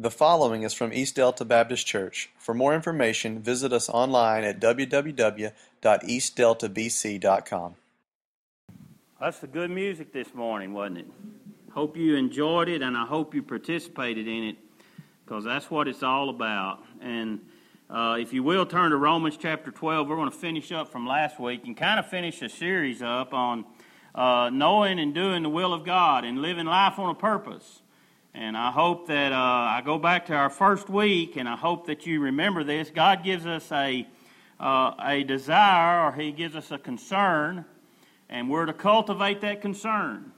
The following is from East Delta Baptist Church. For more information, visit us online at www.eastdeltabc.com. That's the good music this morning, wasn't it? Hope you enjoyed it and I hope you participated in it because that's what it's all about. And uh, if you will turn to Romans chapter 12, we're going to finish up from last week and kind of finish a series up on uh, knowing and doing the will of God and living life on a purpose. And I hope that uh, I go back to our first week, and I hope that you remember this. God gives us a, uh, a desire, or He gives us a concern, and we're to cultivate that concern.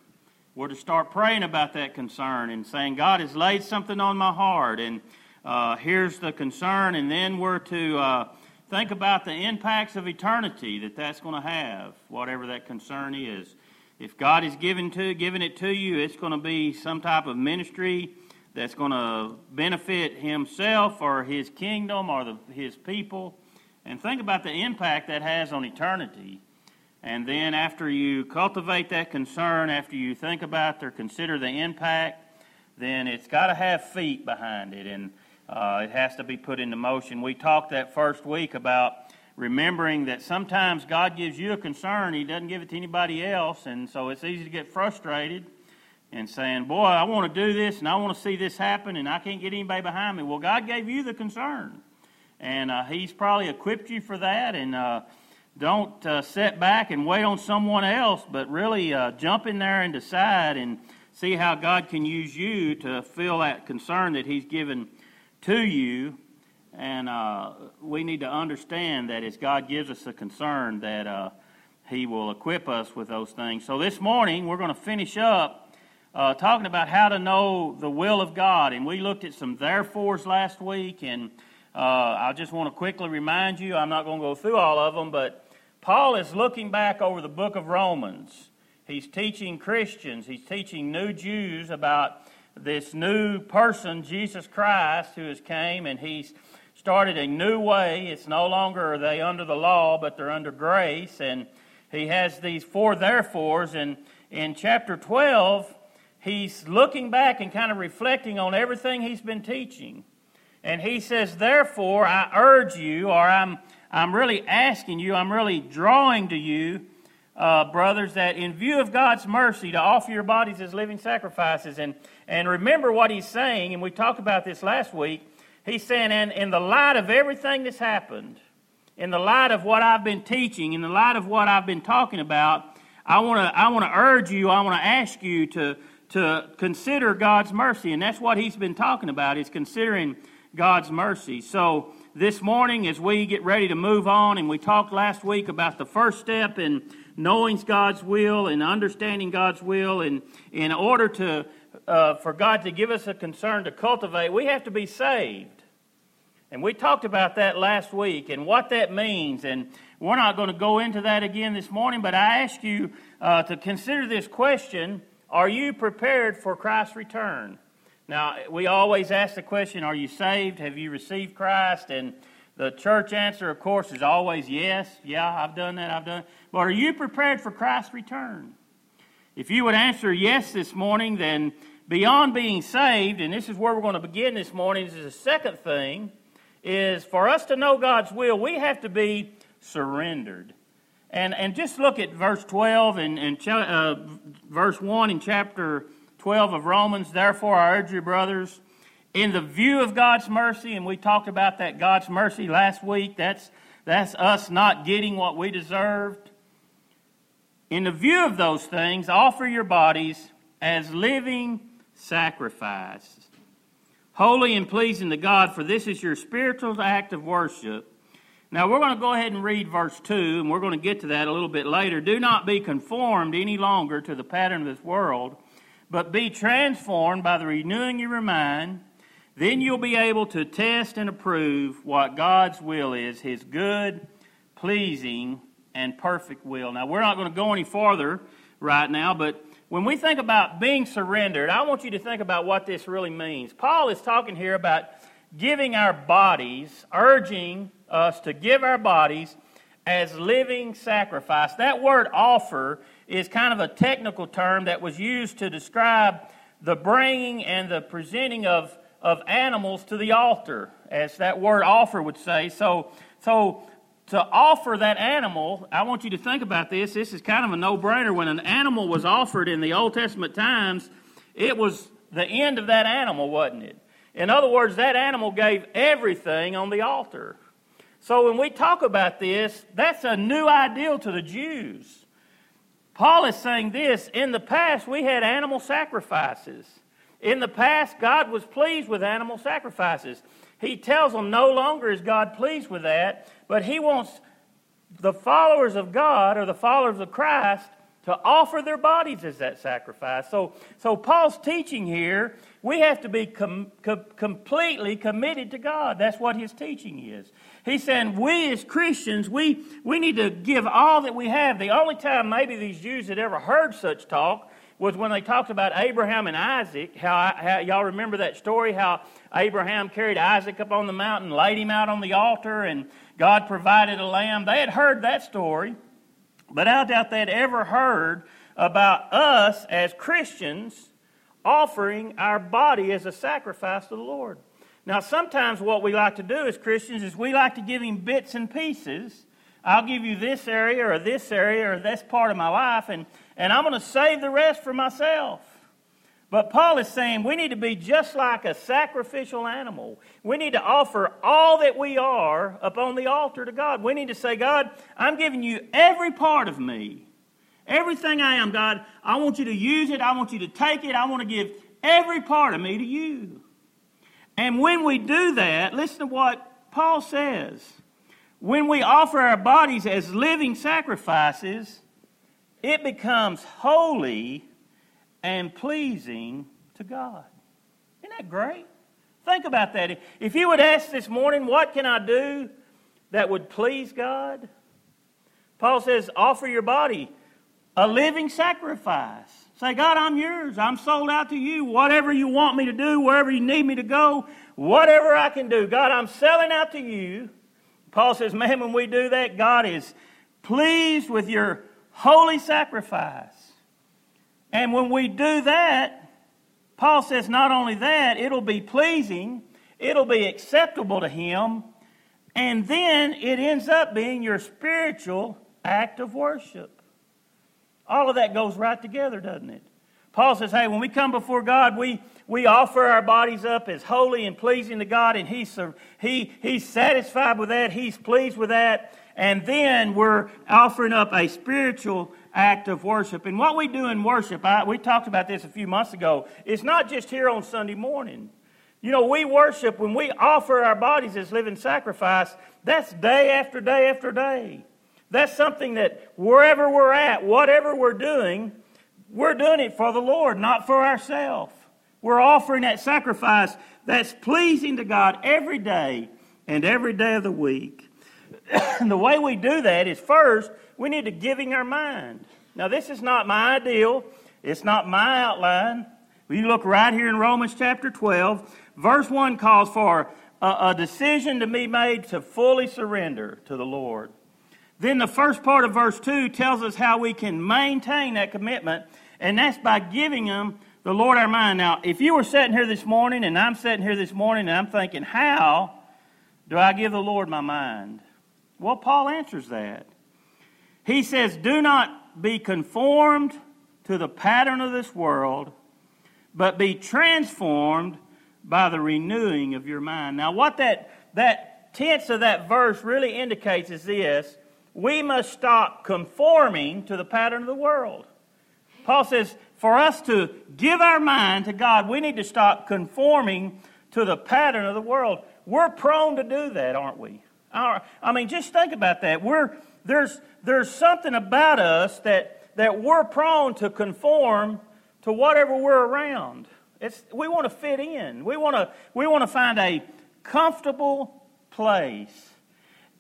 We're to start praying about that concern and saying, God has laid something on my heart, and uh, here's the concern. And then we're to uh, think about the impacts of eternity that that's going to have, whatever that concern is. If God is giving to giving it to you, it's going to be some type of ministry that's going to benefit Himself or His kingdom or the, His people. And think about the impact that has on eternity. And then after you cultivate that concern, after you think about or consider the impact, then it's got to have feet behind it, and uh, it has to be put into motion. We talked that first week about remembering that sometimes God gives you a concern, He doesn't give it to anybody else, and so it's easy to get frustrated and saying, Boy, I want to do this and I want to see this happen, and I can't get anybody behind me. Well, God gave you the concern, and uh, He's probably equipped you for that, and uh, don't uh, sit back and wait on someone else, but really uh, jump in there and decide and see how God can use you to fill that concern that He's given to you and uh, we need to understand that as God gives us a concern, that uh, He will equip us with those things. So this morning, we're going to finish up uh, talking about how to know the will of God. And we looked at some therefores last week. And uh, I just want to quickly remind you I'm not going to go through all of them, but Paul is looking back over the book of Romans. He's teaching Christians, he's teaching new Jews about this new person, Jesus Christ, who has came, and he's started a new way. It's no longer are they under the law, but they're under grace. And he has these four therefores. And in chapter 12, he's looking back and kind of reflecting on everything he's been teaching. And he says, Therefore, I urge you, or I'm, I'm really asking you, I'm really drawing to you, uh, brothers, that in view of God's mercy, to offer your bodies as living sacrifices. And, and remember what he's saying, and we talked about this last week. He's saying, and in the light of everything that's happened, in the light of what I've been teaching, in the light of what I've been talking about, I want to I want to urge you, I want to ask you to to consider God's mercy, and that's what he's been talking about is considering God's mercy. So this morning, as we get ready to move on, and we talked last week about the first step in knowing God's will and understanding God's will, and in order to uh, for God to give us a concern to cultivate, we have to be saved. And we talked about that last week and what that means. And we're not going to go into that again this morning, but I ask you uh, to consider this question Are you prepared for Christ's return? Now, we always ask the question Are you saved? Have you received Christ? And the church answer, of course, is always yes. Yeah, I've done that, I've done it. But are you prepared for Christ's return? If you would answer yes this morning, then beyond being saved, and this is where we're going to begin this morning, this is the second thing, is for us to know God's will, we have to be surrendered. And, and just look at verse 12 and, and uh, verse 1 in chapter 12 of Romans. Therefore, I urge you, brothers, in the view of God's mercy, and we talked about that God's mercy last week, that's, that's us not getting what we deserved. In the view of those things, offer your bodies as living sacrifice. Holy and pleasing to God, for this is your spiritual act of worship. Now, we're going to go ahead and read verse 2, and we're going to get to that a little bit later. Do not be conformed any longer to the pattern of this world, but be transformed by the renewing of your mind. Then you'll be able to test and approve what God's will is, his good, pleasing, and perfect will. Now, we're not going to go any farther right now, but when we think about being surrendered, I want you to think about what this really means. Paul is talking here about giving our bodies, urging us to give our bodies as living sacrifice. That word offer is kind of a technical term that was used to describe the bringing and the presenting of, of animals to the altar, as that word offer would say. So, so to offer that animal, I want you to think about this. This is kind of a no brainer. When an animal was offered in the Old Testament times, it was the end of that animal, wasn't it? In other words, that animal gave everything on the altar. So when we talk about this, that's a new ideal to the Jews. Paul is saying this in the past, we had animal sacrifices. In the past, God was pleased with animal sacrifices. He tells them no longer is God pleased with that, but He wants the followers of God or the followers of Christ to offer their bodies as that sacrifice. So, so Paul's teaching here, we have to be com- com- completely committed to God. That's what his teaching is. He's saying we as Christians, we, we need to give all that we have. The only time maybe these Jews had ever heard such talk was when they talked about Abraham and Isaac. How, how y'all remember that story? How Abraham carried Isaac up on the mountain, laid him out on the altar, and God provided a lamb. They had heard that story. But I doubt they'd ever heard about us as Christians offering our body as a sacrifice to the Lord. Now, sometimes what we like to do as Christians is we like to give Him bits and pieces. I'll give you this area or this area or this part of my life, and, and I'm going to save the rest for myself. But Paul is saying we need to be just like a sacrificial animal. We need to offer all that we are upon the altar to God. We need to say, God, I'm giving you every part of me. Everything I am, God, I want you to use it. I want you to take it. I want to give every part of me to you. And when we do that, listen to what Paul says. When we offer our bodies as living sacrifices, it becomes holy and pleasing to God. Isn't that great? Think about that. If you would ask this morning, what can I do that would please God? Paul says, offer your body a living sacrifice. Say, God, I'm yours. I'm sold out to you. Whatever you want me to do, wherever you need me to go, whatever I can do. God, I'm selling out to you. Paul says, man, when we do that, God is pleased with your holy sacrifice. And when we do that, Paul says not only that, it'll be pleasing, it'll be acceptable to Him, and then it ends up being your spiritual act of worship. All of that goes right together, doesn't it? Paul says, hey, when we come before God, we, we offer our bodies up as holy and pleasing to God, and he's, he, He's satisfied with that, He's pleased with that, and then we're offering up a spiritual act of worship. And what we do in worship, I, we talked about this a few months ago, it's not just here on Sunday morning. You know, we worship, when we offer our bodies as living sacrifice, that's day after day after day. That's something that wherever we're at, whatever we're doing, we're doing it for the Lord, not for ourselves. We're offering that sacrifice that's pleasing to God every day and every day of the week. the way we do that is first, we need to giving our mind. Now, this is not my ideal, it's not my outline. You look right here in Romans chapter 12, verse 1 calls for a, a decision to be made to fully surrender to the Lord. Then the first part of verse 2 tells us how we can maintain that commitment, and that's by giving them the Lord our mind. Now, if you were sitting here this morning, and I'm sitting here this morning, and I'm thinking, how do I give the Lord my mind? Well, Paul answers that. He says, Do not be conformed to the pattern of this world, but be transformed by the renewing of your mind. Now, what that, that tense of that verse really indicates is this we must stop conforming to the pattern of the world. Paul says, for us to give our mind to God, we need to stop conforming to the pattern of the world. We're prone to do that, aren't we? I mean, just think about that. We're, there's, there's something about us that, that we're prone to conform to whatever we're around. It's, we want to fit in. We want to, we want to find a comfortable place.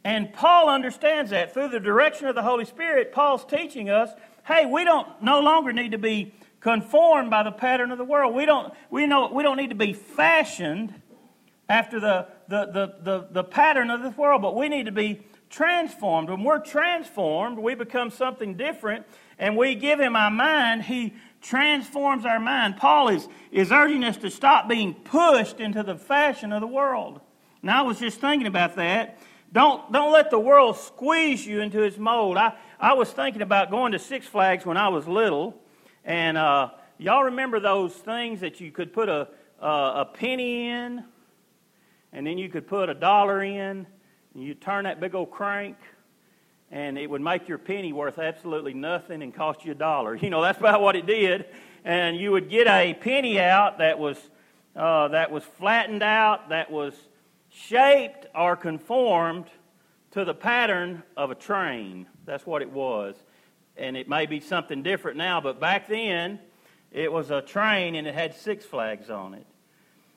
And Paul understands that. Through the direction of the Holy Spirit, Paul's teaching us hey, we don't no longer need to be conformed by the pattern of the world. We don't, we know, we don't need to be fashioned after the, the, the, the, the pattern of this world, but we need to be transformed. When we're transformed, we become something different, and we give Him our mind. He transforms our mind. Paul is, is urging us to stop being pushed into the fashion of the world. Now, I was just thinking about that. Don't, don't let the world squeeze you into its mold. I, I was thinking about going to Six Flags when I was little, and uh, y'all remember those things that you could put a, a penny in, and then you could put a dollar in, and you turn that big old crank, and it would make your penny worth absolutely nothing and cost you a dollar. You know, that's about what it did. And you would get a penny out that was, uh, that was flattened out, that was shaped or conformed to the pattern of a train. That's what it was. And it may be something different now, but back then it was a train and it had six flags on it.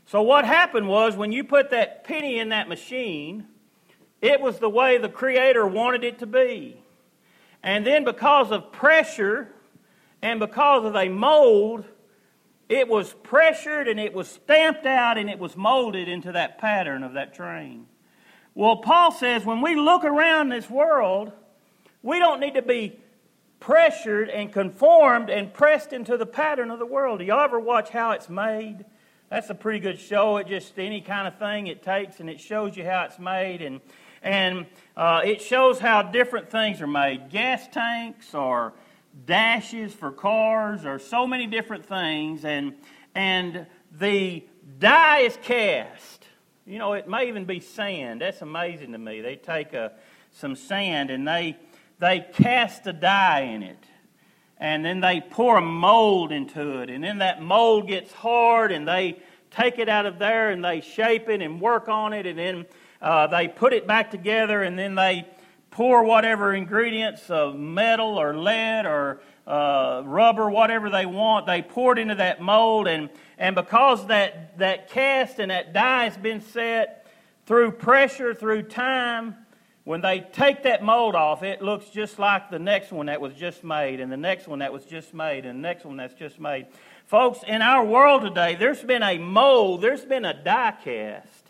So what happened was when you put that penny in that machine, it was the way the Creator wanted it to be. And then because of pressure and because of a mold, it was pressured and it was stamped out and it was molded into that pattern of that train. Well, Paul says when we look around this world, we don't need to be pressured and conformed and pressed into the pattern of the world. Do y'all ever watch how it's made? That's a pretty good show. It just any kind of thing it takes and it shows you how it's made and and uh, it shows how different things are made. Gas tanks or dashes for cars or so many different things. And and the die is cast. You know it may even be sand. That's amazing to me. They take a, some sand and they they cast a die in it. And then they pour a mold into it. And then that mold gets hard and they take it out of there and they shape it and work on it. And then uh, they put it back together and then they pour whatever ingredients of metal or lead or uh, rubber, whatever they want, they pour it into that mold. And, and because that, that cast and that die has been set through pressure, through time, when they take that mold off, it looks just like the next one that was just made, and the next one that was just made, and the next one that's just made. Folks, in our world today, there's been a mold, there's been a die cast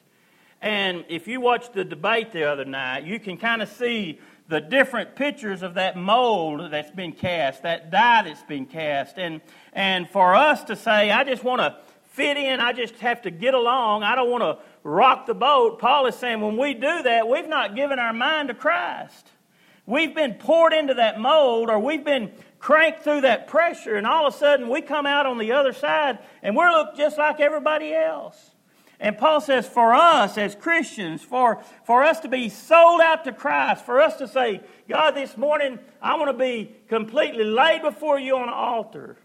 and if you watched the debate the other night, you can kind of see the different pictures of that mold that's been cast, that die that's been cast. And, and for us to say, I just want to fit in, I just have to get along, I don't want to rock the boat, Paul is saying when we do that, we've not given our mind to Christ. We've been poured into that mold or we've been cranked through that pressure, and all of a sudden we come out on the other side and we're look just like everybody else. And Paul says, for us as Christians, for, for us to be sold out to Christ, for us to say, God, this morning I want to be completely laid before you on an altar.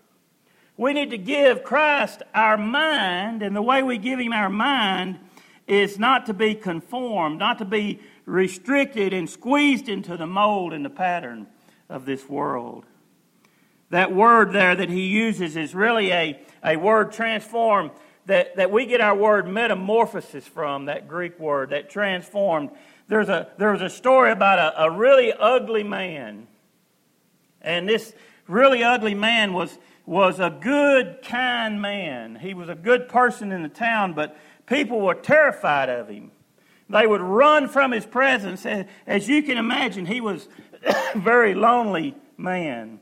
We need to give Christ our mind, and the way we give him our mind is not to be conformed, not to be restricted and squeezed into the mold and the pattern of this world. That word there that he uses is really a, a word transformed that, that we get our word metamorphosis from, that Greek word, that transformed. There's a, there was a story about a, a really ugly man. And this really ugly man was, was a good, kind man. He was a good person in the town, but people were terrified of him. They would run from his presence. As you can imagine, he was a very lonely man.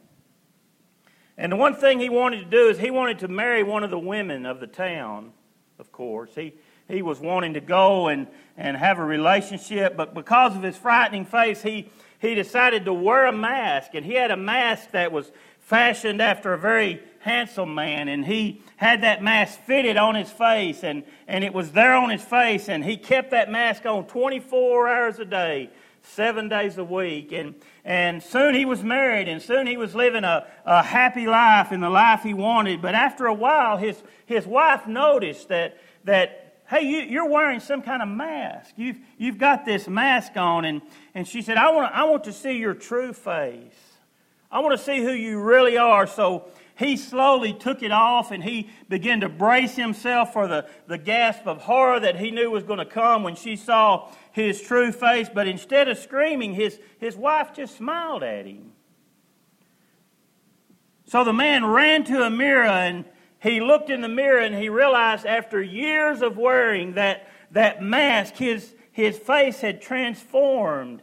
And the one thing he wanted to do is he wanted to marry one of the women of the town, of course. He, he was wanting to go and, and have a relationship, but because of his frightening face, he, he decided to wear a mask. And he had a mask that was fashioned after a very handsome man. And he had that mask fitted on his face, and, and it was there on his face. And he kept that mask on 24 hours a day seven days a week. And, and soon he was married, and soon he was living a, a happy life and the life he wanted. But after a while, his, his wife noticed that, that hey, you, you're wearing some kind of mask. You've, you've got this mask on. And, and she said, I want, I want to see your true face. I want to see who you really are. So he slowly took it off and he began to brace himself for the, the gasp of horror that he knew was going to come when she saw his true face. But instead of screaming, his, his wife just smiled at him. So the man ran to a mirror and he looked in the mirror and he realized after years of wearing that, that mask, his, his face had transformed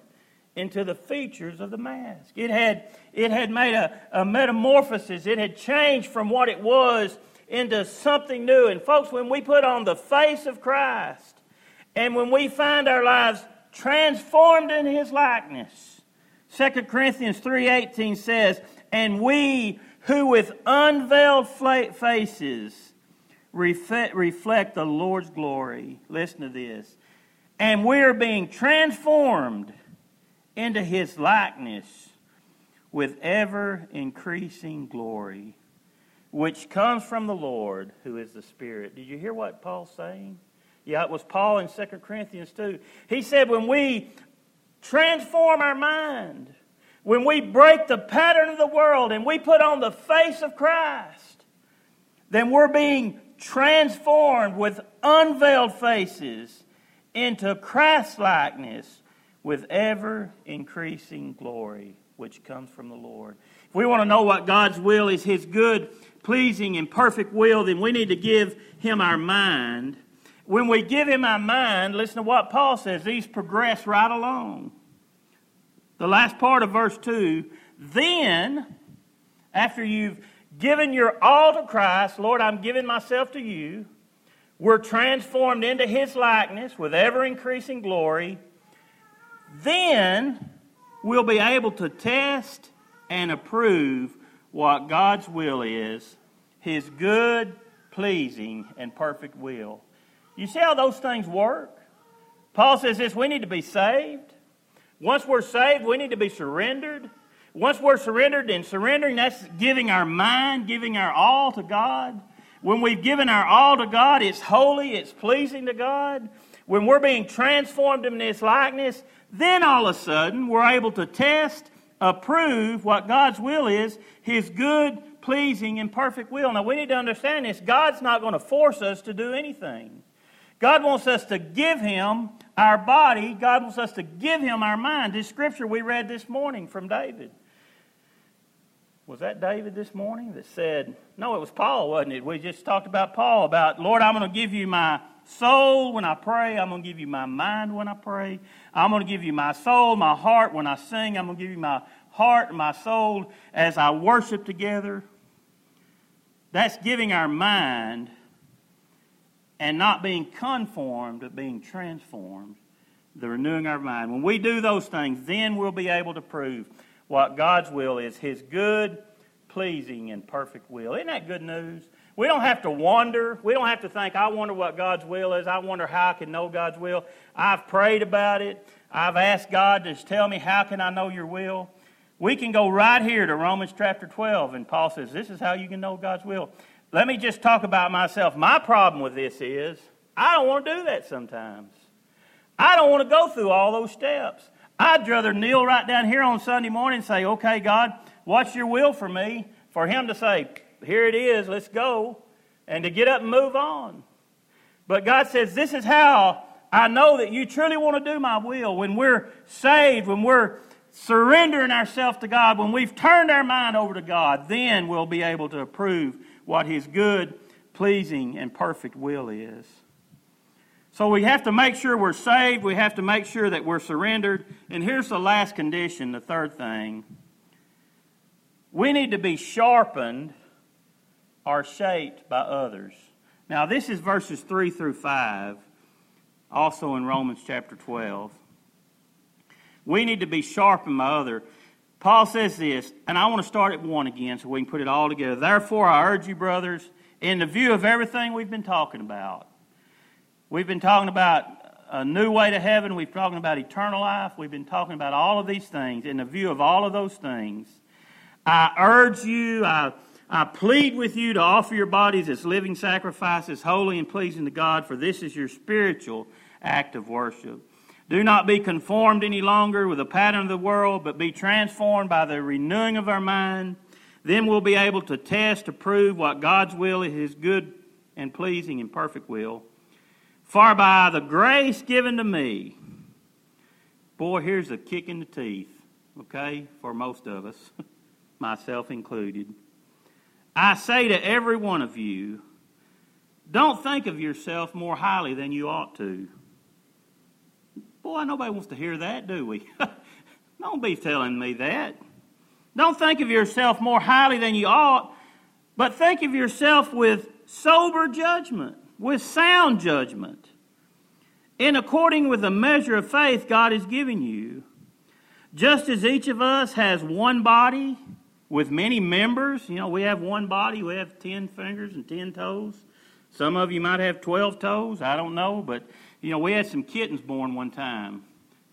into the features of the mask. It had, it had made a, a metamorphosis, it had changed from what it was into something new. And, folks, when we put on the face of Christ and when we find our lives transformed in his likeness, 2 Corinthians 3:18 says, "And we who with unveiled faces reflect the Lord's glory. Listen to this. And we're being transformed into his likeness with ever increasing glory, which comes from the Lord who is the Spirit. Did you hear what Paul's saying? Yeah, it was Paul in 2 Corinthians 2. He said, when we transform our mind, when we break the pattern of the world and we put on the face of Christ, then we're being transformed with unveiled faces into Christ likeness with ever increasing glory, which comes from the Lord. If we want to know what God's will is, His good, pleasing, and perfect will, then we need to give Him our mind. When we give Him our mind, listen to what Paul says, these progress right along the last part of verse 2 then, after you've given your all to Christ, Lord, I'm giving myself to you, we're transformed into his likeness with ever increasing glory, then we'll be able to test and approve what God's will is, his good, pleasing, and perfect will. You see how those things work? Paul says this we need to be saved. Once we're saved, we need to be surrendered. Once we're surrendered and surrendering, that's giving our mind, giving our all to God. When we've given our all to God, it's holy, it's pleasing to God. When we're being transformed in His likeness, then all of a sudden we're able to test, approve what God's will is, His good, pleasing, and perfect will. Now we need to understand this God's not going to force us to do anything. God wants us to give Him our body. God wants us to give Him our mind. This scripture we read this morning from David. Was that David this morning that said, no, it was Paul, wasn't it? We just talked about Paul, about, Lord, I'm going to give you my soul when I pray. I'm going to give you my mind when I pray. I'm going to give you my soul, my heart when I sing. I'm going to give you my heart and my soul as I worship together. That's giving our mind and not being conformed, but being transformed, the renewing our mind. When we do those things, then we'll be able to prove what God's will is His good, pleasing, and perfect will. Isn't that good news? We don't have to wonder. We don't have to think, I wonder what God's will is. I wonder how I can know God's will. I've prayed about it. I've asked God to tell me, how can I know your will? We can go right here to Romans chapter 12, and Paul says, This is how you can know God's will. Let me just talk about myself. My problem with this is I don't want to do that sometimes. I don't want to go through all those steps. I'd rather kneel right down here on Sunday morning and say, Okay, God, what's your will for me? For Him to say, Here it is, let's go, and to get up and move on. But God says, This is how I know that you truly want to do my will. When we're saved, when we're surrendering ourselves to God, when we've turned our mind over to God, then we'll be able to approve what His good, pleasing, and perfect will is. So we have to make sure we're saved. We have to make sure that we're surrendered. And here's the last condition, the third thing. We need to be sharpened or shaped by others. Now, this is verses 3 through 5, also in Romans chapter 12. We need to be sharpened by others. Paul says this, and I want to start at 1 again so we can put it all together. Therefore, I urge you, brothers, in the view of everything we've been talking about, we've been talking about a new way to heaven, we've been talking about eternal life, we've been talking about all of these things. In the view of all of those things, I urge you, I, I plead with you to offer your bodies as living sacrifices, holy and pleasing to God, for this is your spiritual act of worship. Do not be conformed any longer with the pattern of the world, but be transformed by the renewing of our mind. Then we'll be able to test, to prove what God's will is, His good and pleasing and perfect will. For by the grace given to me, boy, here's a kick in the teeth, okay, for most of us, myself included. I say to every one of you, don't think of yourself more highly than you ought to Boy, nobody wants to hear that, do we? Don't be telling me that. Don't think of yourself more highly than you ought, but think of yourself with sober judgment, with sound judgment, in according with the measure of faith God has given you. Just as each of us has one body with many members, you know, we have one body, we have 10 fingers and 10 toes. Some of you might have 12 toes, I don't know, but, you know, we had some kittens born one time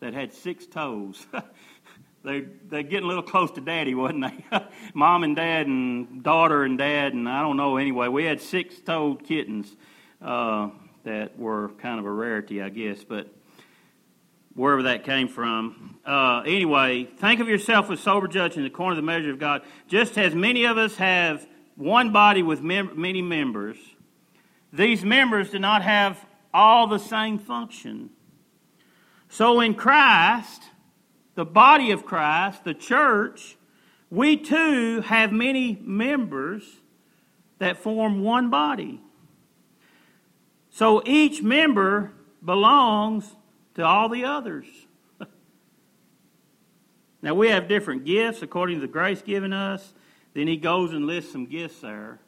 that had six toes. they're, they're getting a little close to daddy, wasn't they? Mom and dad and daughter and dad and I don't know. Anyway, we had six-toed kittens uh, that were kind of a rarity, I guess, but wherever that came from. Uh, anyway, think of yourself with sober judgment according to the measure of God. Just as many of us have one body with mem- many members, these members do not have all the same function. So in Christ, the body of Christ, the church, we too have many members that form one body. So each member belongs to all the others. now we have different gifts according to the grace given us. Then he goes and lists some gifts there.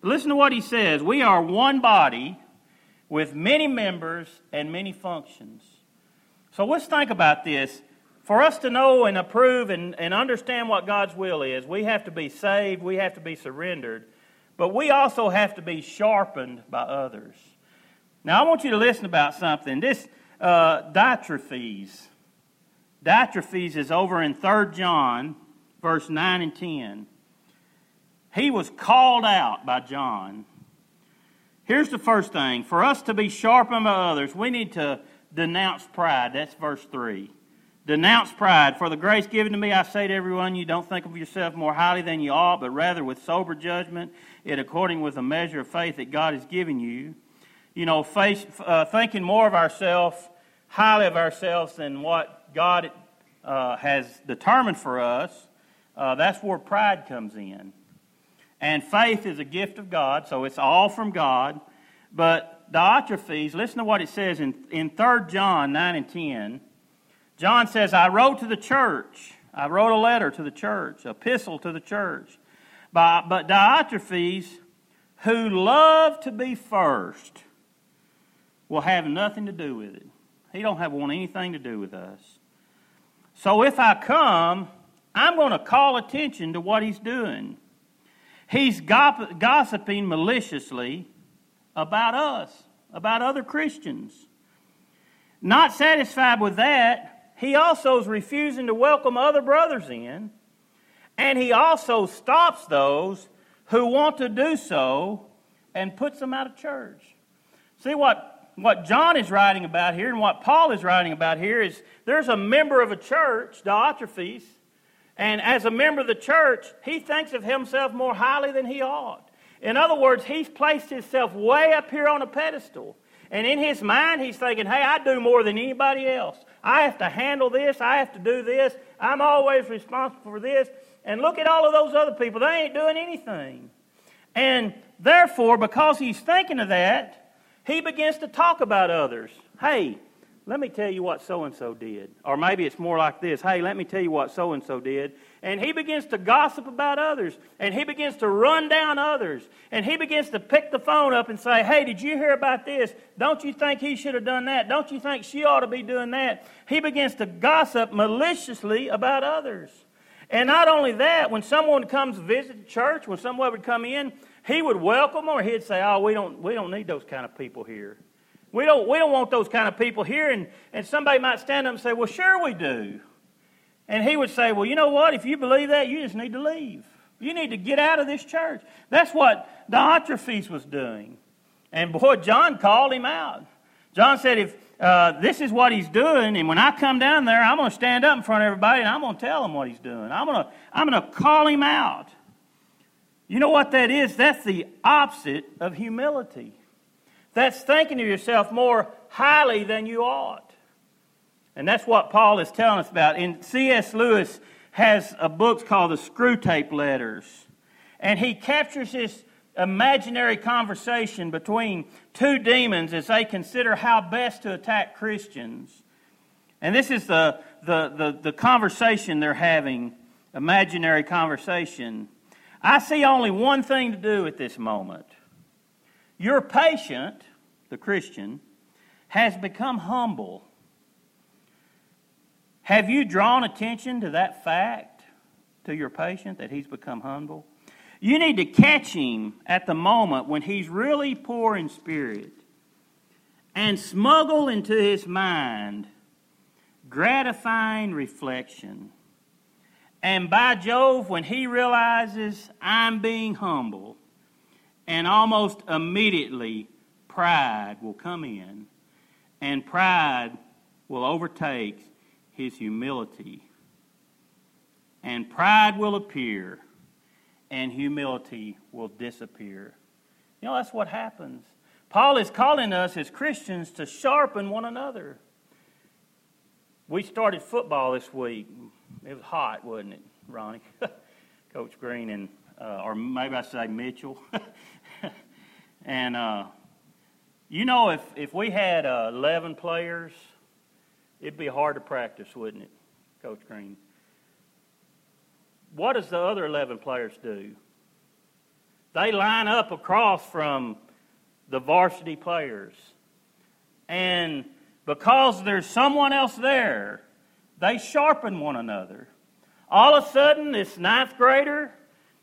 But listen to what he says. We are one body with many members and many functions. So let's think about this. For us to know and approve and, and understand what God's will is, we have to be saved, we have to be surrendered, but we also have to be sharpened by others. Now, I want you to listen about something. This uh, Diotrephes, Diotrephes is over in 3 John, verse 9 and 10. He was called out by John. Here's the first thing for us to be sharpened by others, we need to denounce pride. That's verse 3. Denounce pride. For the grace given to me, I say to everyone, you don't think of yourself more highly than you ought, but rather with sober judgment, it according with the measure of faith that God has given you. You know, face, uh, thinking more of ourselves, highly of ourselves than what God uh, has determined for us, uh, that's where pride comes in. And faith is a gift of God, so it's all from God. But Diotrephes, listen to what it says in, in 3 John 9 and 10. John says, I wrote to the church. I wrote a letter to the church, epistle to the church. But, but Diotrephes, who loved to be first, will have nothing to do with it. He don't have want anything to do with us. So if I come, I'm going to call attention to what he's doing. He's gossiping maliciously about us, about other Christians. Not satisfied with that, he also is refusing to welcome other brothers in, and he also stops those who want to do so and puts them out of church. See what, what John is writing about here and what Paul is writing about here is there's a member of a church, Diotrephes, and as a member of the church, he thinks of himself more highly than he ought. In other words, he's placed himself way up here on a pedestal. And in his mind, he's thinking, hey, I do more than anybody else. I have to handle this. I have to do this. I'm always responsible for this. And look at all of those other people. They ain't doing anything. And therefore, because he's thinking of that, he begins to talk about others. Hey, let me tell you what so and so did. Or maybe it's more like this hey, let me tell you what so and so did. And he begins to gossip about others. And he begins to run down others. And he begins to pick the phone up and say, hey, did you hear about this? Don't you think he should have done that? Don't you think she ought to be doing that? He begins to gossip maliciously about others. And not only that, when someone comes visit the church, when someone would come in, he would welcome them or he'd say, oh, we don't, we don't need those kind of people here. We don't, we don't want those kind of people here. And, and somebody might stand up and say, Well, sure we do. And he would say, Well, you know what? If you believe that, you just need to leave. You need to get out of this church. That's what Diotrephes was doing. And boy, John called him out. John said, If uh, this is what he's doing, and when I come down there, I'm going to stand up in front of everybody and I'm going to tell him what he's doing. I'm going to, I'm going to call him out. You know what that is? That's the opposite of humility. That's thinking of yourself more highly than you ought. And that's what Paul is telling us about. And C.S. Lewis has a book called The Screwtape Letters. And he captures this imaginary conversation between two demons as they consider how best to attack Christians. And this is the, the, the, the conversation they're having, imaginary conversation. I see only one thing to do at this moment. Your patient, the Christian, has become humble. Have you drawn attention to that fact to your patient that he's become humble? You need to catch him at the moment when he's really poor in spirit and smuggle into his mind gratifying reflection. And by Jove, when he realizes I'm being humble, and almost immediately pride will come in, and pride will overtake his humility. And pride will appear, and humility will disappear. You know, that's what happens. Paul is calling us as Christians to sharpen one another. We started football this week. It was hot, wasn't it, Ronnie? Coach Green and, uh, or maybe I say Mitchell. and, uh, you know, if, if we had uh, 11 players, it'd be hard to practice, wouldn't it, Coach Green? What does the other 11 players do? They line up across from the varsity players. And because there's someone else there, they sharpen one another. All of a sudden, this ninth grader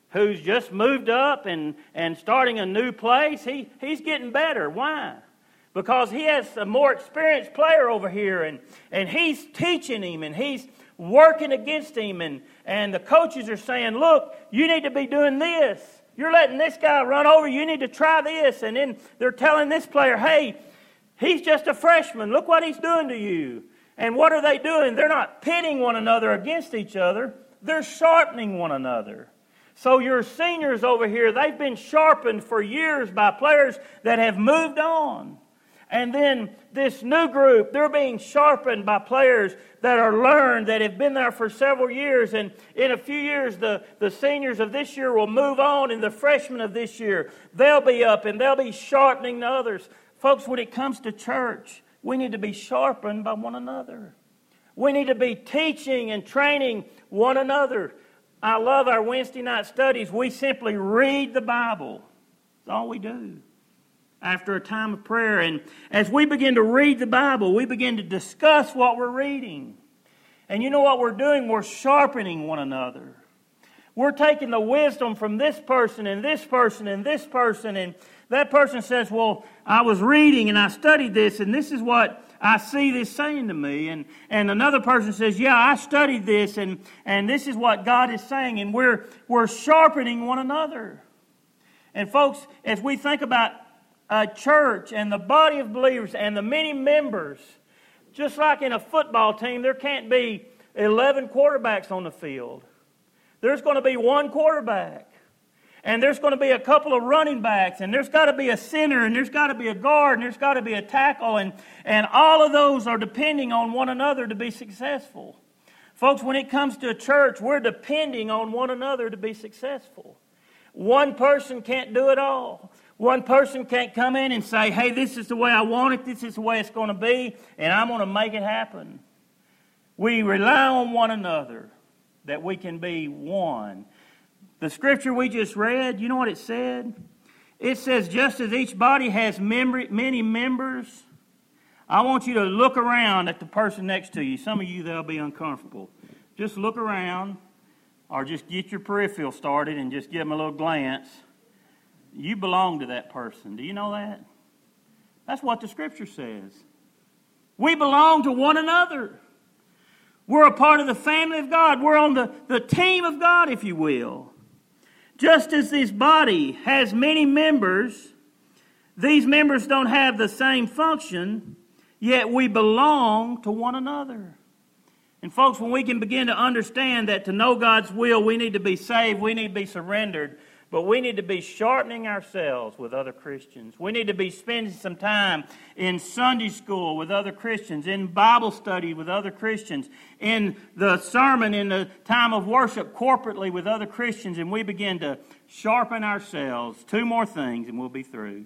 who's just moved up and, and starting a new place, he, he's getting better. Why? Because he has a more experienced player over here and, and he's teaching him and he's working against him. And, and the coaches are saying, Look, you need to be doing this. You're letting this guy run over. You need to try this. And then they're telling this player, Hey, He's just a freshman. Look what he's doing to you. And what are they doing? They're not pitting one another against each other, they're sharpening one another. So, your seniors over here, they've been sharpened for years by players that have moved on. And then this new group, they're being sharpened by players that are learned, that have been there for several years. And in a few years, the, the seniors of this year will move on, and the freshmen of this year, they'll be up and they'll be sharpening the others. Folks, when it comes to church, we need to be sharpened by one another. We need to be teaching and training one another. I love our Wednesday night studies. We simply read the Bible. That's all we do after a time of prayer. And as we begin to read the Bible, we begin to discuss what we're reading. And you know what we're doing? We're sharpening one another. We're taking the wisdom from this person and this person and this person and that person says, Well, I was reading and I studied this, and this is what I see this saying to me. And, and another person says, Yeah, I studied this, and, and this is what God is saying. And we're, we're sharpening one another. And, folks, as we think about a church and the body of believers and the many members, just like in a football team, there can't be 11 quarterbacks on the field. There's going to be one quarterback and there's going to be a couple of running backs, and there's got to be a center, and there's got to be a guard, and there's got to be a tackle, and, and all of those are depending on one another to be successful. Folks, when it comes to a church, we're depending on one another to be successful. One person can't do it all. One person can't come in and say, hey, this is the way I want it, this is the way it's going to be, and I'm going to make it happen. We rely on one another that we can be one the scripture we just read, you know what it said? It says, just as each body has many members, I want you to look around at the person next to you. Some of you, they'll be uncomfortable. Just look around or just get your peripheral started and just give them a little glance. You belong to that person. Do you know that? That's what the scripture says. We belong to one another. We're a part of the family of God. We're on the, the team of God, if you will. Just as this body has many members, these members don't have the same function, yet we belong to one another. And, folks, when we can begin to understand that to know God's will, we need to be saved, we need to be surrendered, but we need to be sharpening ourselves with other Christians. We need to be spending some time in Sunday school with other Christians, in Bible study with other Christians, in the sermon, in the time of worship corporately with other Christians, and we begin to sharpen ourselves. Two more things, and we'll be through.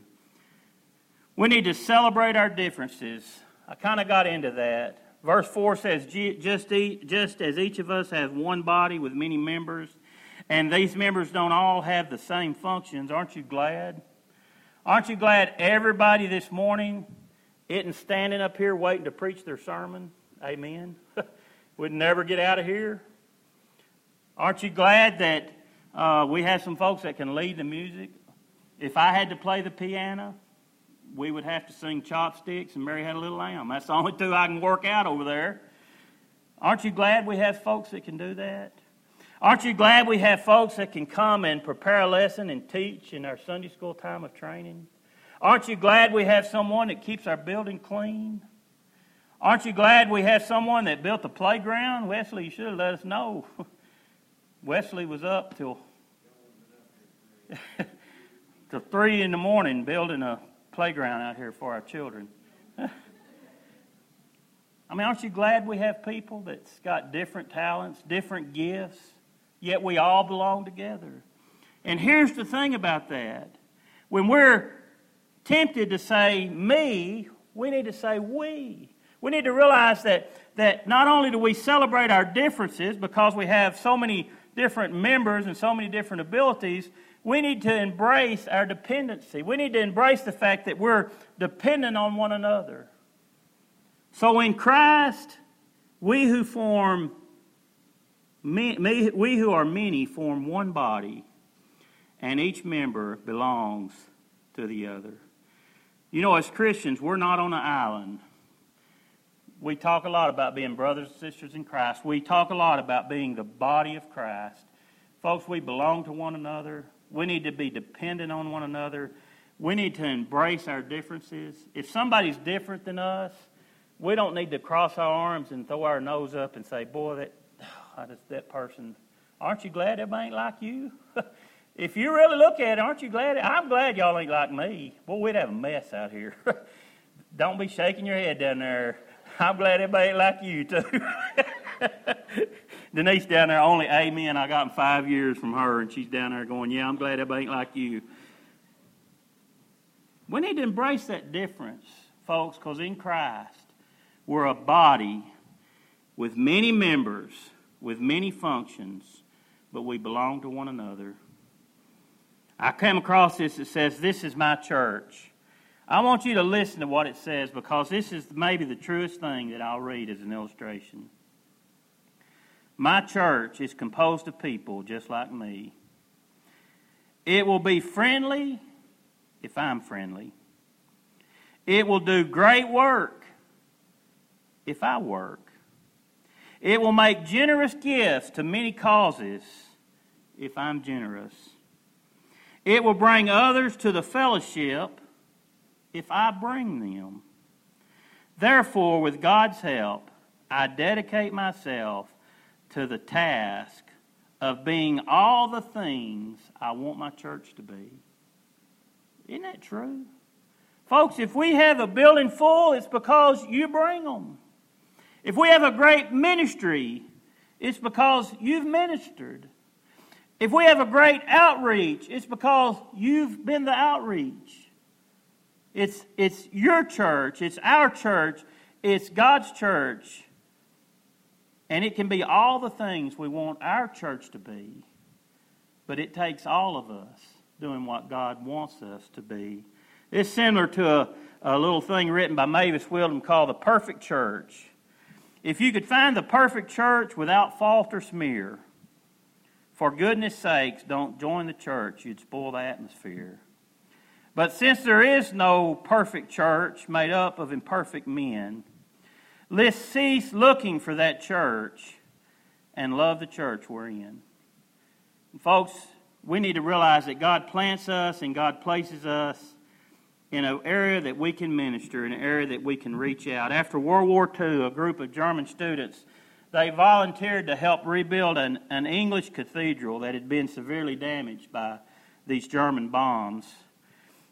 We need to celebrate our differences. I kind of got into that. verse 4 says, just, just as each of us has one body with many members, and these members don't all have the same functions, aren't you glad? Aren't you glad everybody this morning isn't standing up here waiting to preach their sermon? Amen. Would never get out of here. Aren't you glad that uh, we have some folks that can lead the music? If I had to play the piano, we would have to sing chopsticks and Mary Had a Little Lamb. That's the only two I can work out over there. Aren't you glad we have folks that can do that? Aren't you glad we have folks that can come and prepare a lesson and teach in our Sunday school time of training? Aren't you glad we have someone that keeps our building clean? Aren't you glad we have someone that built the playground? Wesley, you should have let us know. Wesley was up till, till 3 in the morning building a playground out here for our children. I mean, aren't you glad we have people that's got different talents, different gifts? Yet we all belong together. And here's the thing about that when we're tempted to say me, we need to say we. We need to realize that, that not only do we celebrate our differences because we have so many different members and so many different abilities, we need to embrace our dependency. We need to embrace the fact that we're dependent on one another. So in Christ, we who form we who are many form one body, and each member belongs to the other. You know, as Christians, we're not on an island. We talk a lot about being brothers and sisters in Christ. We talk a lot about being the body of Christ. Folks, we belong to one another. We need to be dependent on one another. We need to embrace our differences. If somebody's different than us, we don't need to cross our arms and throw our nose up and say, Boy, that, that person, aren't you glad everybody ain't like you? if you really look at it, aren't you glad? I'm glad y'all ain't like me. Boy, we'd have a mess out here. Don't be shaking your head down there. I'm glad everybody ain't like you, too. Denise down there, only amen. I got in five years from her, and she's down there going, Yeah, I'm glad everybody ain't like you. We need to embrace that difference, folks, because in Christ, we're a body with many members with many functions, but we belong to one another. I came across this that says, This is my church. I want you to listen to what it says because this is maybe the truest thing that I'll read as an illustration. My church is composed of people just like me. It will be friendly if I'm friendly. It will do great work if I work. It will make generous gifts to many causes if I'm generous. It will bring others to the fellowship if I bring them. Therefore, with God's help, I dedicate myself to the task of being all the things I want my church to be. Isn't that true? Folks, if we have a building full, it's because you bring them. If we have a great ministry, it's because you've ministered. If we have a great outreach, it's because you've been the outreach. It's, it's your church, it's our church, it's God's church. And it can be all the things we want our church to be, but it takes all of us doing what God wants us to be. It's similar to a, a little thing written by Mavis Williams called The Perfect Church. If you could find the perfect church without fault or smear, for goodness sakes, don't join the church. You'd spoil the atmosphere. But since there is no perfect church made up of imperfect men, let's cease looking for that church and love the church we're in. And folks, we need to realize that God plants us and God places us in an area that we can minister, in an area that we can reach out. After World War II, a group of German students they volunteered to help rebuild an, an English cathedral that had been severely damaged by these German bombs.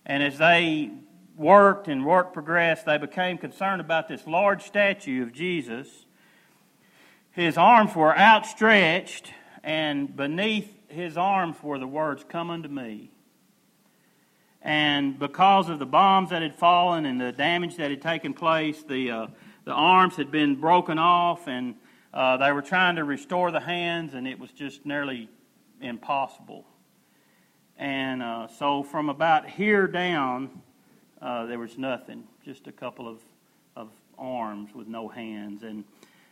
And as they worked and work progressed, they became concerned about this large statue of Jesus. His arms were outstretched, and beneath his arms were the words, Come unto me. And because of the bombs that had fallen and the damage that had taken place, the, uh, the arms had been broken off, and uh, they were trying to restore the hands, and it was just nearly impossible. And uh, so, from about here down, uh, there was nothing, just a couple of, of arms with no hands. And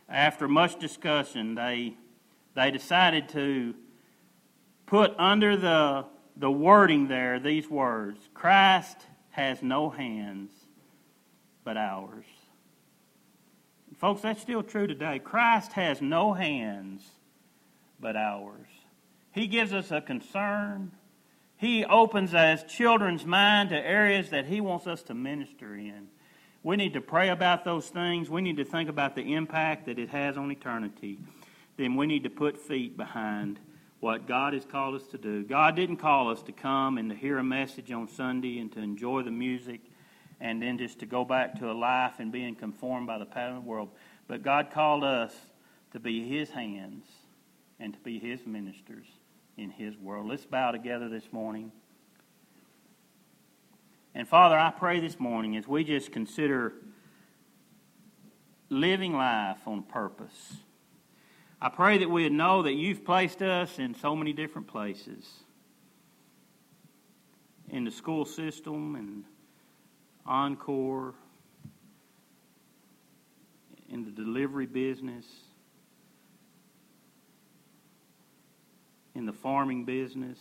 after much discussion, they, they decided to put under the, the wording there these words Christ has no hands but ours. Folks, that's still true today. Christ has no hands but ours. He gives us a concern. He opens as children's mind to areas that He wants us to minister in. We need to pray about those things. We need to think about the impact that it has on eternity. Then we need to put feet behind what God has called us to do. God didn't call us to come and to hear a message on Sunday and to enjoy the music and then just to go back to a life and being conformed by the pattern of the world. But God called us to be His hands and to be His ministers in His world. Let's bow together this morning. And Father, I pray this morning as we just consider living life on purpose. I pray that we would know that you've placed us in so many different places in the school system and Encore, in the delivery business, in the farming business.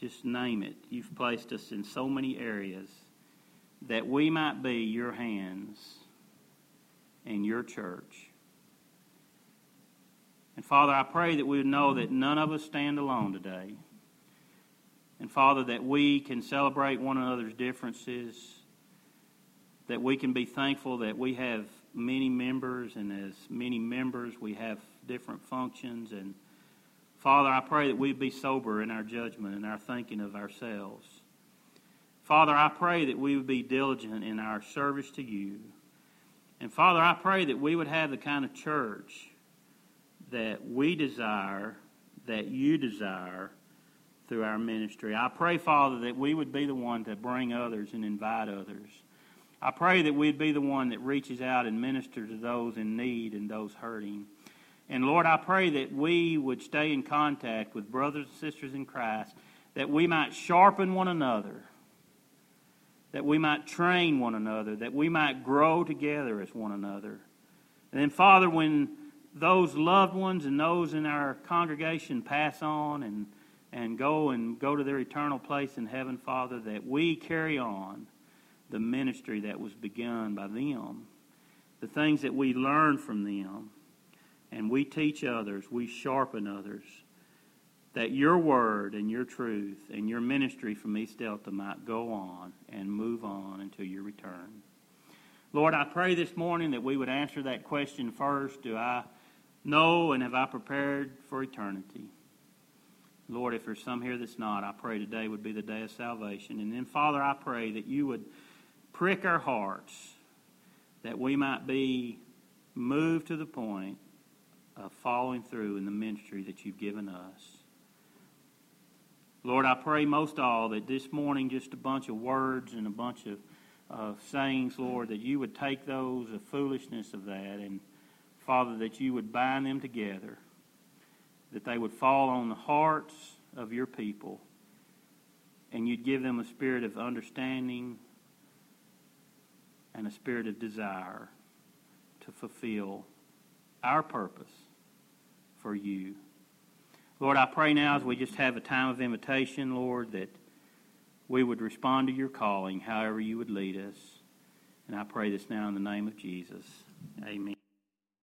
Just name it. You've placed us in so many areas that we might be your hands and your church. And Father, I pray that we would know that none of us stand alone today. And Father, that we can celebrate one another's differences, that we can be thankful that we have many members, and as many members, we have different functions. And Father, I pray that we be sober in our judgment and our thinking of ourselves. Father, I pray that we would be diligent in our service to you. And Father, I pray that we would have the kind of church that we desire, that you desire through our ministry. I pray, Father, that we would be the one to bring others and invite others. I pray that we'd be the one that reaches out and ministers to those in need and those hurting. And Lord, I pray that we would stay in contact with brothers and sisters in Christ, that we might sharpen one another, that we might train one another, that we might grow together as one another. And then, Father, when those loved ones and those in our congregation pass on and and go and go to their eternal place in heaven, Father, that we carry on the ministry that was begun by them, the things that we learn from them, and we teach others, we sharpen others, that your word and your truth and your ministry from East Delta might go on and move on until your return. Lord, I pray this morning that we would answer that question first. Do I know and have I prepared for eternity? Lord, if there's some here that's not, I pray today would be the day of salvation. And then, Father, I pray that you would prick our hearts that we might be moved to the point of following through in the ministry that you've given us. Lord, I pray most all that this morning, just a bunch of words and a bunch of sayings, Lord, that you would take those, the foolishness of that, and Father, that you would bind them together that they would fall on the hearts of your people and you'd give them a spirit of understanding and a spirit of desire to fulfill our purpose for you. Lord, I pray now as we just have a time of invitation, Lord, that we would respond to your calling however you would lead us. And I pray this now in the name of Jesus. Amen.